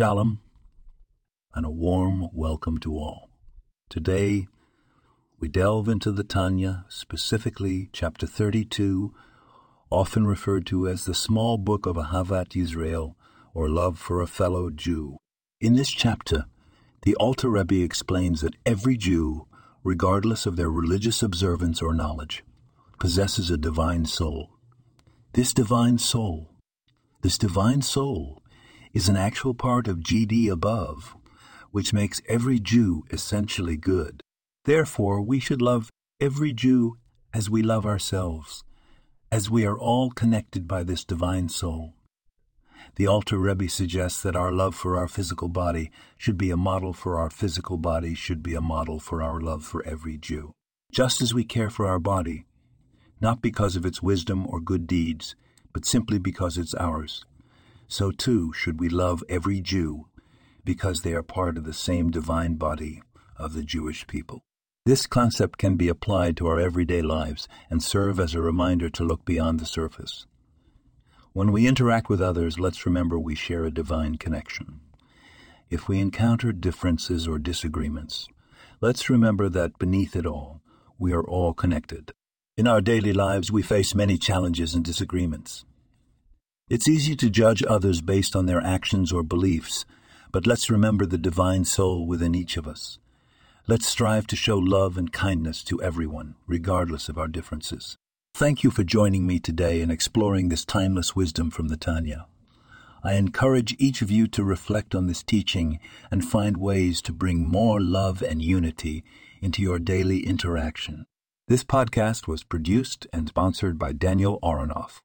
Shalom, and a warm welcome to all. Today, we delve into the Tanya, specifically chapter 32, often referred to as the small book of Ahavat Yisrael, or love for a fellow Jew. In this chapter, the Alter Rebbe explains that every Jew, regardless of their religious observance or knowledge, possesses a divine soul. This divine soul, this divine soul, is an actual part of GD above, which makes every Jew essentially good. Therefore, we should love every Jew as we love ourselves, as we are all connected by this divine soul. The Alter Rebbe suggests that our love for our physical body should be a model for our physical body, should be a model for our love for every Jew. Just as we care for our body, not because of its wisdom or good deeds, but simply because it's ours, so too should we love every Jew because they are part of the same divine body of the Jewish people. This concept can be applied to our everyday lives and serve as a reminder to look beyond the surface. When we interact with others, let's remember we share a divine connection. If we encounter differences or disagreements, let's remember that beneath it all, we are all connected. In our daily lives, we face many challenges and disagreements. It's easy to judge others based on their actions or beliefs, but let's remember the divine soul within each of us. Let's strive to show love and kindness to everyone, regardless of our differences. Thank you for joining me today in exploring this timeless wisdom from the Tanya. I encourage each of you to reflect on this teaching and find ways to bring more love and unity into your daily interaction. This podcast was produced and sponsored by Daniel Aronoff.